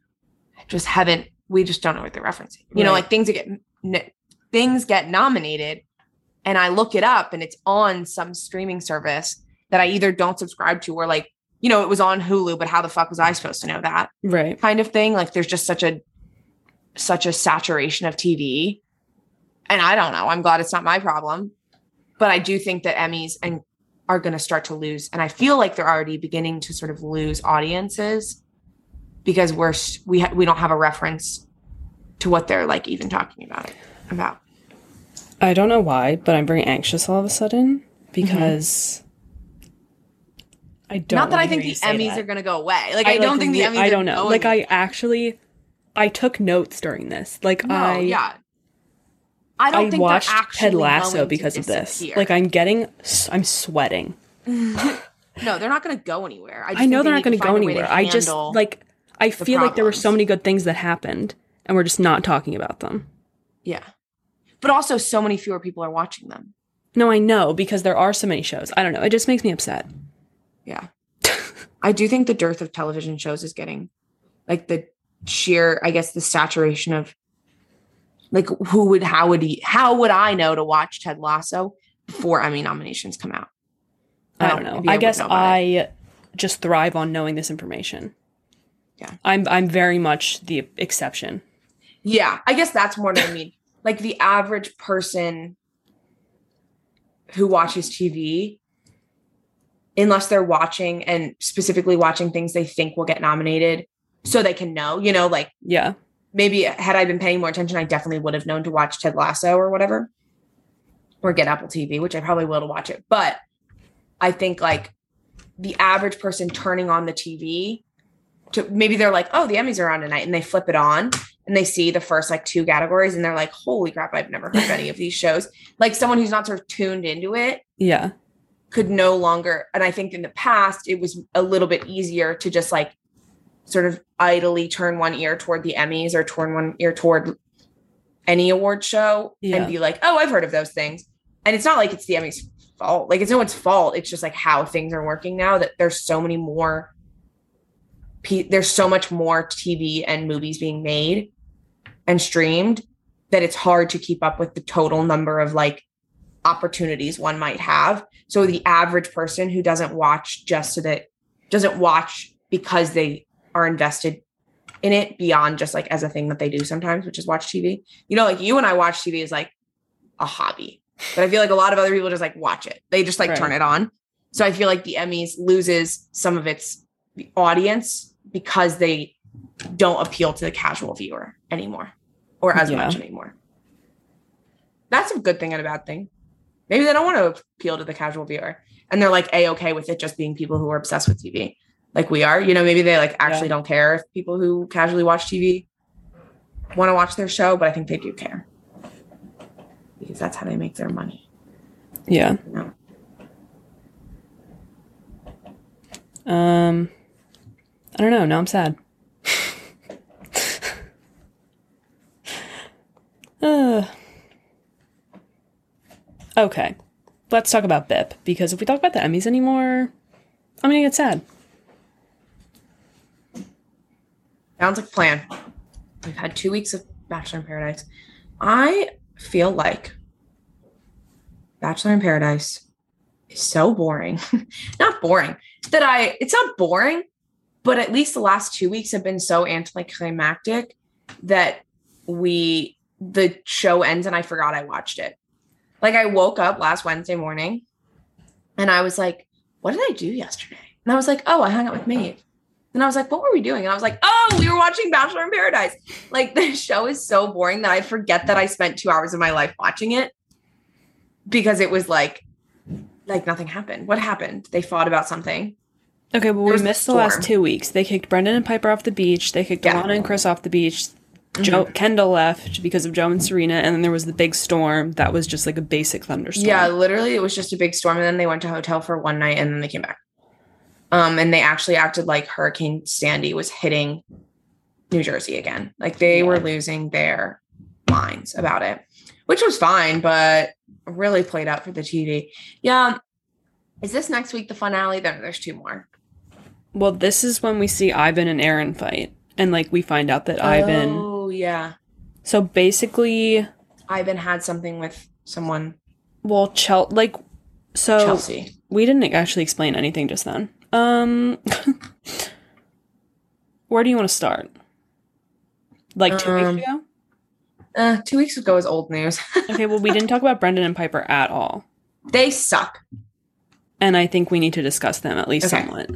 just haven't, we just don't know what they're referencing. You know, like things get, things get nominated and I look it up and it's on some streaming service that I either don't subscribe to or like, you know, it was on Hulu, but how the fuck was I supposed to know that? Right. kind of thing. Like there's just such a such a saturation of TV. And I don't know. I'm glad it's not my problem. But I do think that Emmys and are going to start to lose and I feel like they're already beginning to sort of lose audiences because we're we ha- we don't have a reference to what they're like even talking about it about. I don't know why, but I'm very anxious all of a sudden because I don't. not that I think the Emmys that. are going to go away. Like I, don't think the Emmys I don't know. Like I actually, I took notes during this. Like no, I, yeah. I don't I think watched Ted Lasso because of this. Like I'm getting, I'm sweating. (laughs) No, they're not going to go anywhere. I, just I know they're they not going to go anywhere. I just like I feel like there were so many good things that happened, and we're just not talking about them. yeah, but also so many fewer people are watching them. No, I know because there are so many shows. I don't know. It just makes me upset. Yeah, I do think the dearth of television shows is getting like the sheer, I guess, the saturation of like who would how would he how would I know to watch Ted Lasso before Emmy nominations come out? I No, don't know. maybe I guess know about it. I just thrive on knowing this information. Yeah. I'm I'm very much the exception. Yeah, I guess that's more what I mean. (laughs) Like the average person who watches TV, unless they're watching and specifically watching things they think will get nominated so they can know, you know, like Yeah. Maybe had I been paying more attention, I definitely would have known to watch Ted Lasso or whatever, or get Apple TV, which I probably will to watch it. But I think like the average person turning on the TV to maybe they're like, oh, the Emmys are on tonight, and they flip it on and they see the first like two categories, and they're like, holy crap, I've never heard of any of these shows. Like someone who's not sort of tuned into it Yeah. could no longer and i think in the past it was a little bit easier to just like sort of idly turn one ear toward the emmys or turn one ear toward any award show Yeah. and be like oh i've heard of those things and it's not like it's the emmys fault like it's no one's fault it's just like how things are working now that there's so many more there's so much more tv and movies being made and streamed that it's hard to keep up with the total number of like opportunities one might have. So the average person who doesn't watch just so that doesn't watch because they are invested in it beyond just like as a thing that they do sometimes, which is watch TV. You know, like you and I watch TV is like a hobby. But I feel like a lot of other people just like watch it. They just like turn it on. So I feel like the Emmys loses some of its audience because they don't appeal to the casual viewer anymore or as Yeah. much anymore. That's a good thing and a bad thing. Maybe they don't want to appeal to the casual viewer and they're like a okay with it just being people who are obsessed with TV like we are. You know, maybe they like actually don't care if people who casually watch TV want to watch their show, but I think they do care because that's how they make their money. Yeah. You know? Um I don't know. Now I'm sad. uh, (sighs) okay. Let's talk about BIP because if we talk about the Emmys anymore, I'm gonna get sad. Sounds like a plan. We've had two weeks of Bachelor in Paradise. I feel like Bachelor in Paradise is so boring. (laughs) not boring. That I it's not boring, but at least the last two weeks have been so anticlimactic that we the show ends and I forgot I watched it. Like I woke up last Wednesday morning and I was like, what did I do yesterday? And I was like, oh, I hung out with Maeve. And I was like, what were we doing? And I was like, oh, we were watching Bachelor in Paradise. (laughs) Like the show is so boring that I forget that I spent two hours of my life watching it because it was like, like nothing happened. What happened? They fought about something. Okay, well, we missed the last two weeks. They kicked Brendan and Piper off the beach. They kicked Yeah. Alana and Chris off the beach. Joe mm-hmm. Kendall left because of Joe and Serena, and then there was the big storm that was just like a basic thunderstorm. Yeah, literally, it was just a big storm, and then they went to a hotel for one night, and then they came back. Um, and they actually acted like Hurricane Sandy was hitting New Jersey again. Like they Yeah. were losing their minds about it, which was fine, but really played out for the TV. Yeah. Is this next week the finale? Then there's two more. Well, this is when we see Ivan and Aaron fight. And like we find out that Ivan Oh yeah. So basically Ivan had something with someone. well Chel like so Chelsea. we didn't actually explain anything just then. Um (laughs) Where do you want to start? Like two Um, weeks ago? Uh, two weeks ago is old news. (laughs) Okay, well we didn't talk about Brendan and Piper at all. they suck. And I think we need to discuss them at least Okay. somewhat.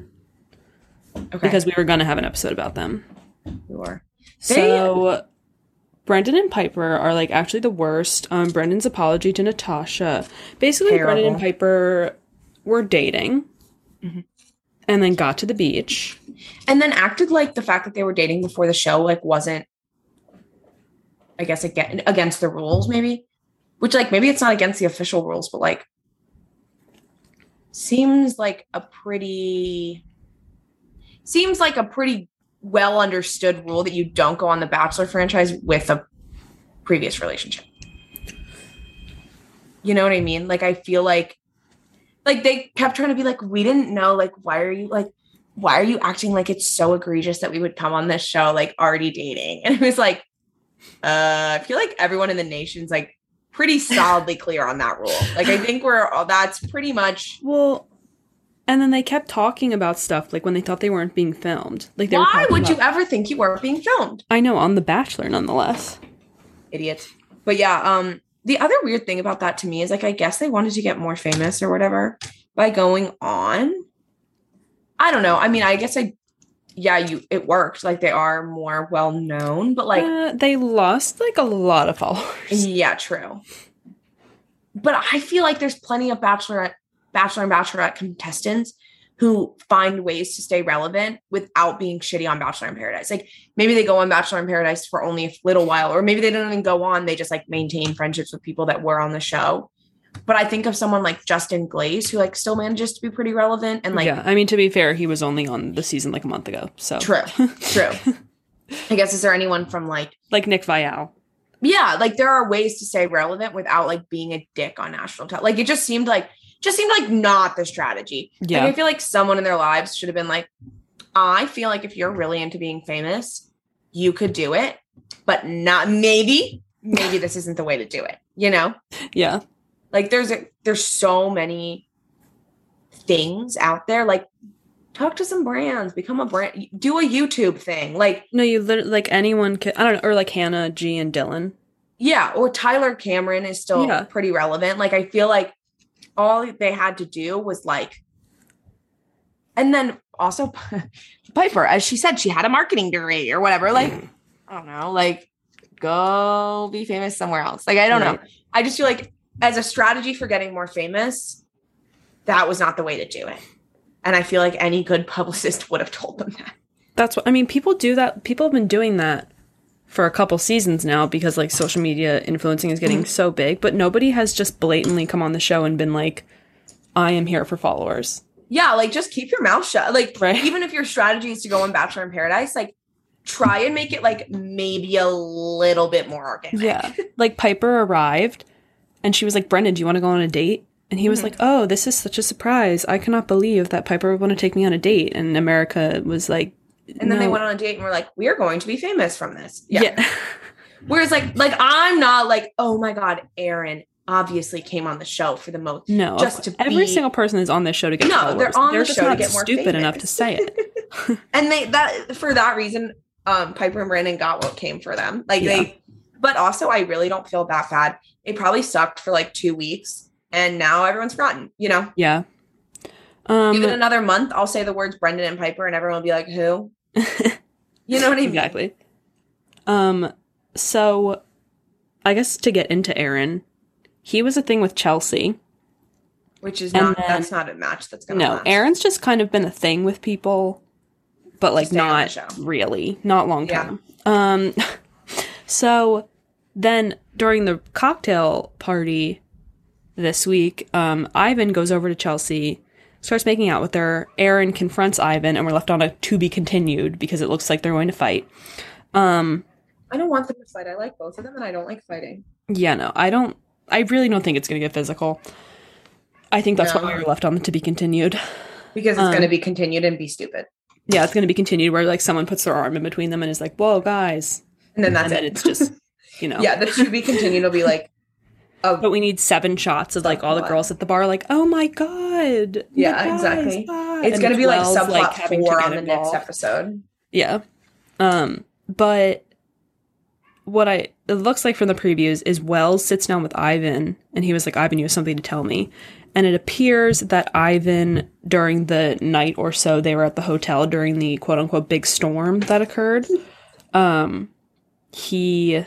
Okay. Because we were gonna have an episode about them. we were. They- So Brendan and Piper are like actually the worst. Um Brendan's apology to Natasha. Basically Brendan and Piper were dating. Mhm. And then got to the beach. and then acted like the fact that they were dating before the show like wasn't i guess again against the rules maybe? Which like maybe it's not against the official rules but like seems like a pretty seems like a pretty well understood rule that you don't go on the bachelor franchise with a previous relationship. You know what i mean? Like i feel like like they kept trying to be like we didn't know like why are you like why are you acting like it's so egregious that we would come on this show like already dating? (laughs) And it was like, uh, I feel like everyone in the nation's like pretty solidly clear on that rule. Like I think we're all that's pretty much Well, and then they kept talking about stuff like when they thought they weren't being filmed. Like they why would you ever think you weren't being filmed? I know on The Bachelor, nonetheless. Idiots. But yeah, um, the other weird thing about that to me is like I guess they wanted to get more famous or whatever by going on. I don't know. I mean, I guess I yeah, you it worked. Like they are more well known, but like uh, they lost like a lot of followers. (laughs) Yeah, true. But I feel like there's plenty of bachelorette, bachelor and bachelorette contestants who find ways to stay relevant without being shitty on Bachelor in Paradise. Like maybe they go on Bachelor in Paradise for only a little while, or maybe they don't even go on. They just like maintain friendships with people that were on the show. But I think of someone like Justin Glaze who like still manages to be pretty relevant and like yeah, I mean to be fair, he was only on the season like a month ago. So true, true. (laughs) I guess is there anyone from like like Nick Viall. yeah, like there are ways to stay relevant without like being a dick on national television. Like it just seemed like just seemed like not the strategy. Yeah. Like I feel like someone in their lives should have been like, I feel like if you're really into being famous, you could do it, but not maybe, maybe this isn't the way to do it. You know? Yeah. Like there's a there's so many things out there. Like talk to some brands, become a brand, do a YouTube thing. Like No, you literally like anyone could I don't know, or like Hannah, G and Dylan. Yeah, or Tyler Cameron is still Yeah. pretty relevant. Like I feel like all they had to do was like and then also (laughs) Piper, as she said, she had a marketing degree or whatever. Mm-hmm. Like, I don't know, like go be famous somewhere else. Like, I don't know. I just feel like as a strategy for getting more famous, that was not the way to do it. And I feel like any good publicist (laughs) would have told them that. That's what I mean. People do that. People have been doing that for a couple seasons now because like social media influencing is getting so big, but nobody has just blatantly come on the show and been like, "I am here for followers." Yeah, like just keep your mouth shut. Like Right. even if your strategy is to go on Bachelor in Paradise, like try and make it like maybe a little bit more organic. Yeah. (laughs) like Piper arrived and she was like, "Brendan, do you want to go on a date?" And he was Mhm. like, "Oh, this is such a surprise. I cannot believe that Piper would want to take me on a date." And America was like, And then they went on a date and were like, "We are going to be famous from this." Yeah. yeah. (laughs) Whereas like like I'm not like, "Oh my god, Aaron obviously came on the show for the most." No, Just to every be- single person is on this show to get No, followers. they're on the just show to not get more stupid enough to say it. (laughs) And they that for that reason, um, Piper and Brendan got what came for them. Like Yeah. they, but also I really don't feel that bad. It probably sucked for like two weeks, and now everyone's forgotten. You know, Yeah. Um, give it another month. I'll say the words Brendan and Piper, and everyone will be like, "Who?" You know what I mean? exactly. Um, so I guess to get into Aaron, he was a thing with Chelsea. Which is not then- that's not a match that's gonna No, last. Aaron's just kind of been a thing with people, but like not really, not long Yeah. Um, (laughs) so then during the cocktail party this week, um, Ivan goes over to Chelsea, starts making out with her. Aaron confronts Ivan, and we're left on a to be continued because it looks like they're going to fight. Um, I don't want them to fight. I like both of them, and I don't like fighting. Yeah, no, I don't. I really don't think it's going to get physical. I think that's No. why we were left on the to be continued. Because it's Um, going to be continued and be stupid. Yeah, it's going to be continued where like someone puts their arm in between them and is like, "Whoa, guys!" And then that's and then it. it's just, (laughs) you know. yeah, the to be continued will be like, But we need seven shots of like all the girls at the bar, like, "Oh my god!" Yeah, guys, exactly. ah," it's and going to be like 12, subplot having to four on the next episode. Yeah. Um, but what I it looks like from the previews is Wells sits down with Ivan and he was like, Ivan, you have something to tell me. And it appears that Ivan, during the night or so they were at the hotel during the quote unquote big storm that occurred, um, he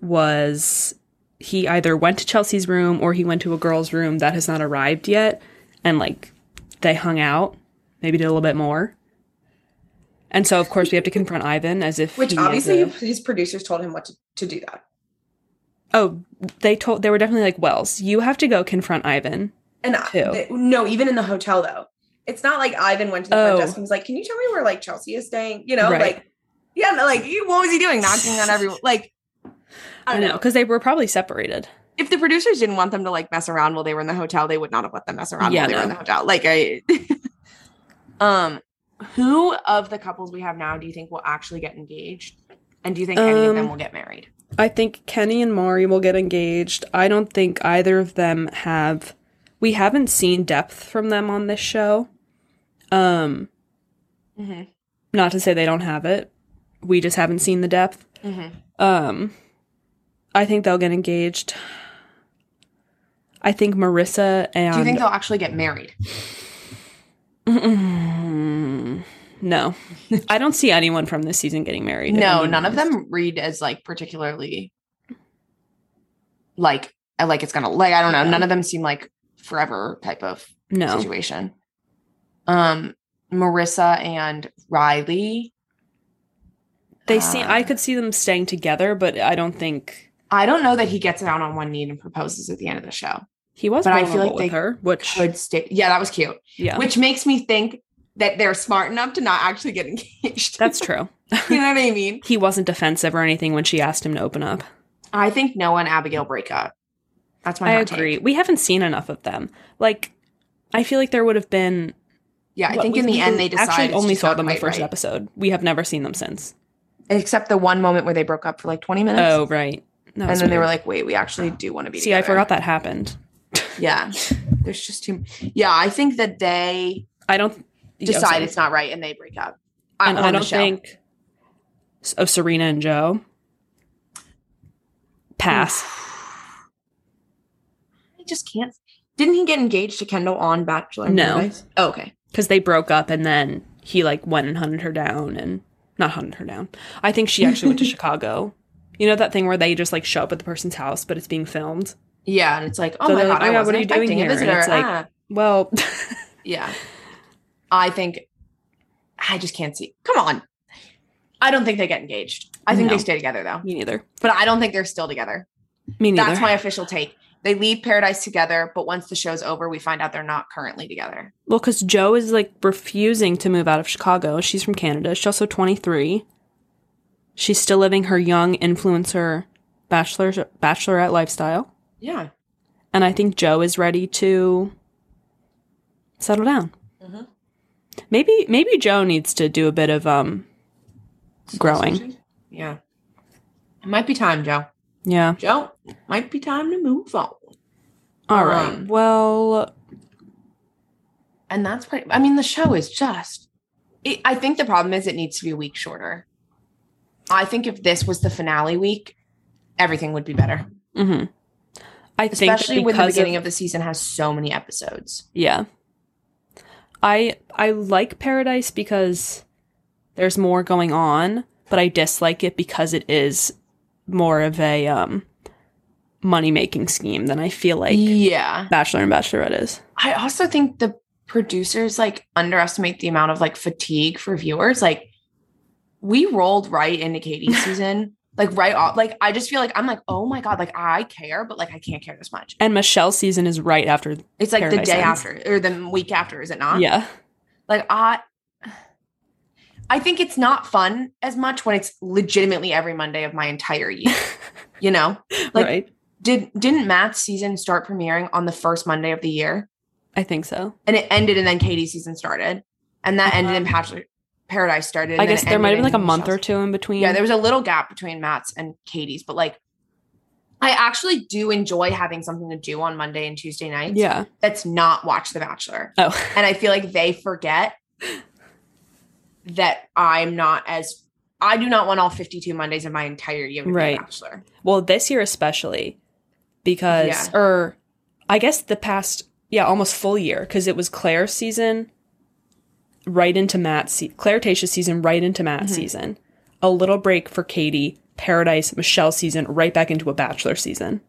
was he either went to Chelsea's room or he went to a girl's room that has not arrived yet and like they hung out, maybe did a little bit more. And so, of course, we have to confront Ivan as if Which obviously a- his producers told him what to, to do that. oh, they told they were definitely like Wells. You have to go confront Ivan. And I- Too. th- no, even in the hotel though, it's not like Ivan went to the Oh. front desk and was like, "Can you tell me where like Chelsea is staying?" You know, Right. like yeah, like he- what was he doing? Knocking on everyone. Like I know because they were probably separated. If the producers didn't want them to like mess around while they were in the hotel, they would not have let them mess around Yeah, while they were in the hotel. Like I, (laughs) um, who of the couples we have now do you think will actually get engaged? And do you think any of them Um, will get married? I think Kenny and Mari will get engaged. I don't think either of them have. We haven't seen depth from them on this show. Um, Mm-hmm. not to say they don't have it. We just haven't seen the depth. Mm-hmm. Um, I think they'll get engaged. I think Maurissa and Do you think they'll actually get married? No, I don't see anyone from this season getting married. No, none of them read as like particularly like like it's gonna like I don't know. Yeah. None of them seem like forever type of No, situation. Um, Maurissa and Riley. they see. I uh, could see them staying together, but I don't think I don't know that he gets down on one knee and proposes at the end of the show. he was. But I feel like with they her, which Could stay. Yeah, that was cute. yeah, Which makes me think that they're smart enough to not actually get (laughs) engaged. that's (laughs) true. you know what I mean. (laughs) he wasn't defensive or anything when she asked him to open up. I think Noah and Abigail break up. That's my. I hot take. agree. We haven't seen enough of them. Like, I feel like there would have been. Yeah, I what, think in the end they decide. actually only saw them the first right. episode. We have never seen them since. except the one moment where they broke up for like 20 minutes. Oh right, And then they were like, wait, we actually do want to be See, I forgot that happened. Yeah. There's just too Yeah, I think that they I don't decide it's not right and they break up. Uh, and I don't think of Serena and Joe. Pass. (sighs) I just can't. Didn't he get engaged to Kendall on Bachelor? No. Oh, okay. because they broke up and then he like went and hunted her down and not hunted her down. I think she actually went to (laughs) Chicago. You know that thing where they just like show up at the person's house, but it's being filmed. Yeah, and it's like, oh So my god, like, "Oh, I wasn't what are you doing here?" a And it's like- Ah. Well, (laughs) Yeah. I think I just can't see. Come on. I don't think they get engaged. I think No. they stay together though. me neither. But I don't think they're still together. Me neither. That's my official take. They leave Paradise together, but once the show's over, we find out they're not currently together. well, because Joe is like refusing to move out of Chicago. She's from Canada. She's also 23. She's still living her young influencer bachelor bachelorette lifestyle. Yeah. and I think Joe is ready to settle down. Mhm. Maybe maybe Joe needs to do a bit of um growing. Yeah. It might be time, Joe. Yeah. Joe, might be time to move on. All right. Um, Well, And that's pretty, I mean, the show is just, it, I think the problem is it needs to be a week shorter. I think if this was the finale week, everything would be better. mhm. I think Especially when the beginning of, of the season has so many episodes. yeah. I I like Paradise because there's more going on, but I dislike it because it is more of a um money making scheme than I feel like yeah. Bachelor and Bachelorette is. I also think the producers like underestimate the amount of like fatigue for viewers. Like we rolled right into Katie's season, like right off. Like I just feel like I'm like, oh my god, like I care, but like I can't care this much. And Michelle's season is right after It's like Paradise the day ends. after or the week after, is it not? Yeah. Like I, I think it's not fun as much when it's legitimately every Monday of my entire year. (laughs) you know? Like right. did didn't Matt's season start premiering on the first Monday of the year? I think so. And it ended and then Katie's season started. And that uh-huh. ended in Bachelor Paradise started. I guess there might have been like a month or two in between. Yeah, there was a little gap between Matt's and Katie's, but like I actually do enjoy having something to do on Monday and Tuesday nights. yeah. That's not watch The Bachelor. Oh. And I feel like they forget that I'm not as I do not want all 52 Mondays of my entire year to be Right. a bachelor. Well, this year especially because Yeah. or I guess the past yeah, almost full year because it was Claire's season right into Matt's se- season right into Matt's Mhm. season. A little break for Katie, Paradise, Michelle season right back into a bachelor season.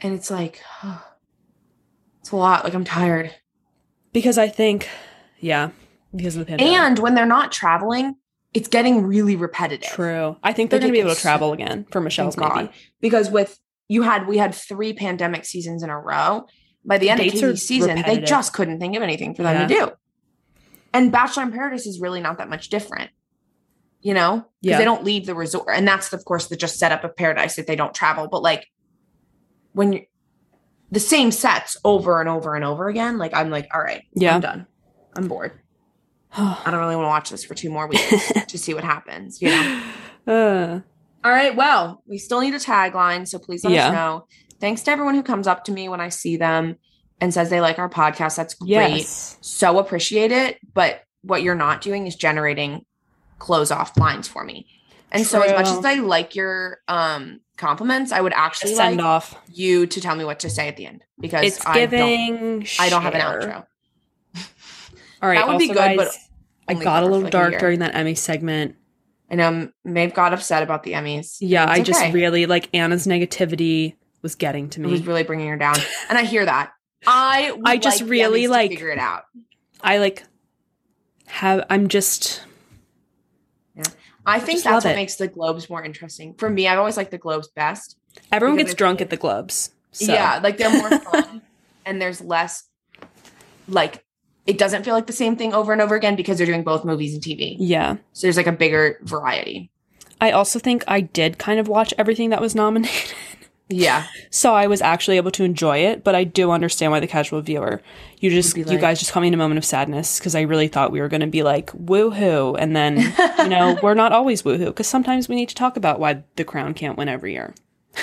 And it's like (sighs) it's a lot. Like I'm tired. Because I think yeah, because of the pandemic. And when they're not traveling, it's getting really repetitive. True. I think they're Like, going to be able to travel again for Michelle's maybe. Because with you had we had three pandemic seasons in a row. By the end Dates of Katie's season, they just couldn't think of anything for them to do. And Bachelor in Paradise is really not that much different. You know? Because Yeah. they don't leave the resort. And that's of course the just setup of paradise that they don't travel. But like when you the same sets over and over and over again, like I'm like, all right, Yeah. I'm done. I'm bored. (sighs) I don't really want to watch this for two more weeks (laughs) to see what happens. You know? (sighs) uh, All right. Well, we still need a tagline, so please let Yeah. us know. Thanks to everyone who comes up to me when I see them and says they like our podcast. That's great. yes. So appreciate it. But what you're not doing is generating close off lines for me. And so as much as I like your um compliments, I would actually Send like off. you to tell me what to say at the end because It's I don't giving. I don't have an outro. All right. That would be also, good, but I got a little like, dark year. during that Emmy segment. I know Maeve got upset about the Emmys. Yeah, It's I just really like Anna's negativity was getting to me. It was really bringing her down. And I hear that. I would I just like really, like- figure it out. I like have. I'm just. I think just that's what it. makes the Globes more interesting. For me, I've always liked the Globes best. Everyone gets drunk at the Globes. So. Yeah, like they're more (laughs) fun and there's less like it doesn't feel like the same thing over and over again because they're doing both movies and TV. Yeah. So there's like a bigger variety. I also think I did kind of watch everything that was nominated. Yeah. So I was actually able to enjoy it, but I do understand why the casual viewer, you just, be you guys just caught me in a moment of sadness because I really thought we were going to be like woohoo, and then you know (laughs) we're not always woohoo because sometimes we need to talk about why the crown can't win every year.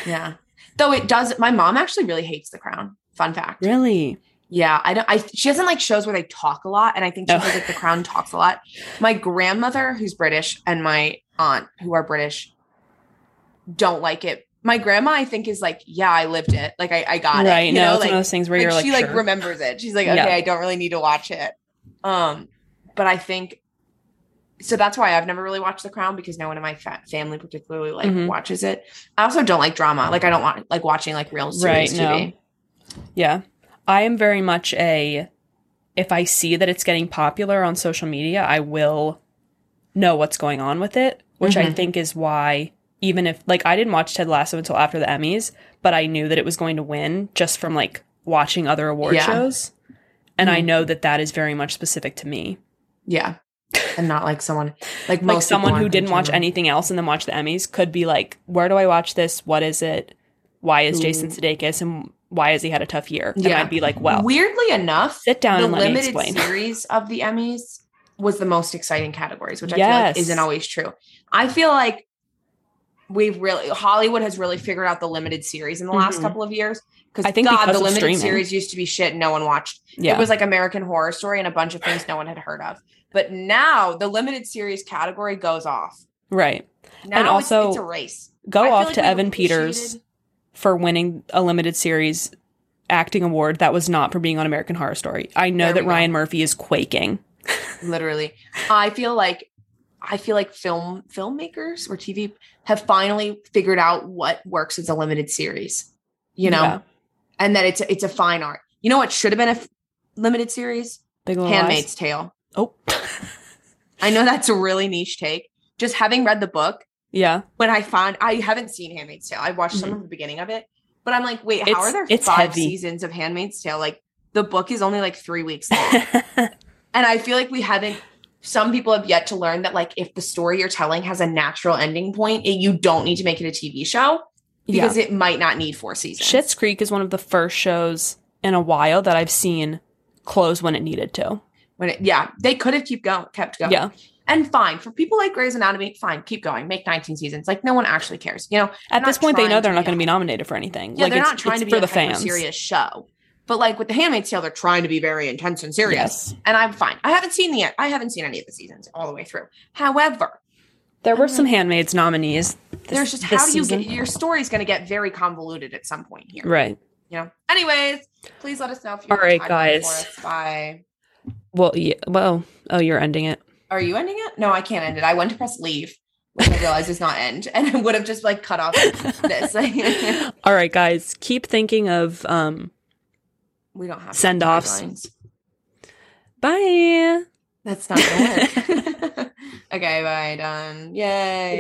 Yeah. Though it does my mom actually really hates the crown. Fun fact. Really? Yeah, I don't. I she doesn't like shows where they talk a lot, and I think she Oh. feels like The Crown talks a lot. My grandmother, who's British, and my aunt, who are British, don't like it. My grandma, I think, is like, yeah, I lived it. Like, I, I got right? it. You no, know, it's like, one of those things where like, you're like, she like remembers it. She's like, okay, Yeah. I don't really need to watch it. Um, but I think so. That's why I've never really watched The Crown because no one in my fa- family particularly like Mhm. watches it. I also don't like drama. Like, I don't want like watching like real series Right, series no. Yeah. I am very much a if I see that it's getting popular on social media, I will know what's going on with it, which I Mhm. think is why even if like I didn't watch Ted Lasso until after the Emmys, but I knew that it was going to win just from like watching other award Yeah. shows. And I Mhm. know that that is very much specific to me. Yeah. And not like someone like (laughs) Like someone who didn't watch anything else and then watch the Emmys could be like, "Where do I watch this? What is it? Why is Jason Sudeikis and why has he had a tough year?" And Yeah. I'd be like, "Well, weirdly enough, sit down the and let me limited explain." (laughs) series of the Emmys was the most exciting categories, which I feel like isn't always true. I feel like we've really Hollywood has really figured out the limited series in the last Mhm. couple of years. Because I think God, because the limited streaming. series used to be shit no one watched. Yeah. It was like American Horror Story and a bunch of things no one had heard of. But now the limited series category goes off. right. Now And it's- also, it's, a race. Go off like to Evan Peters for winning a limited series acting award that was not for being on American Horror Story. I know There that we go. Ryan Murphy is quaking. (laughs) literally i feel like i feel like film filmmakers or tv have finally figured out what works as a limited series you know Yeah. and that it's it's a fine art you know what should have been a f- limited series Big handmaid's Lies. tale Oh. (laughs) i know that's a really niche take just having read the book yeah. when i found i haven't seen handmaid's tale i watched some mm-hmm. of the beginning of it but i'm like wait how It's- are there it's five heavy. seasons of handmaid's tale like the book is only like three weeks long (laughs) and I feel like we haven't some people have yet to learn that like if the story you're telling has a natural ending point, it, you don't need to make it a TV show Yeah. because it might not need four seasons. Schitt's Creek is one of the first shows in a while that I've seen close when it needed to. when it, yeah, they could have keep going, kept going. Yeah. And fine for people like Grey's Anatomy, fine, keep going, make 19 seasons. Like no one actually cares, you know. At this point, they know they're not going to be nominated for anything. Yeah, like they're it's, not trying to be for a the fans. serious show. But like with The Handmaid's Tale, they're trying to be very intense and serious. Yes. And I'm fine. I haven't seen the I haven't seen any of the seasons all the way through. However, There were some Handmaids nominees. This, there's just how do you season. get your story's going to get very convoluted at some point here. right? You know. Anyways, please let us know if you're have a right, guys. Bye. Well, yeah. Well, oh, you're ending it. Are you ending it? No, I can't end it. I went to press leave, which I realized is not end, and I would have just like cut off (laughs) this. (laughs) All right, guys. Keep thinking of um. We don't have Send-offs. timelines. Bye. That's not work. (laughs) (laughs) okay, bye, done. Yay.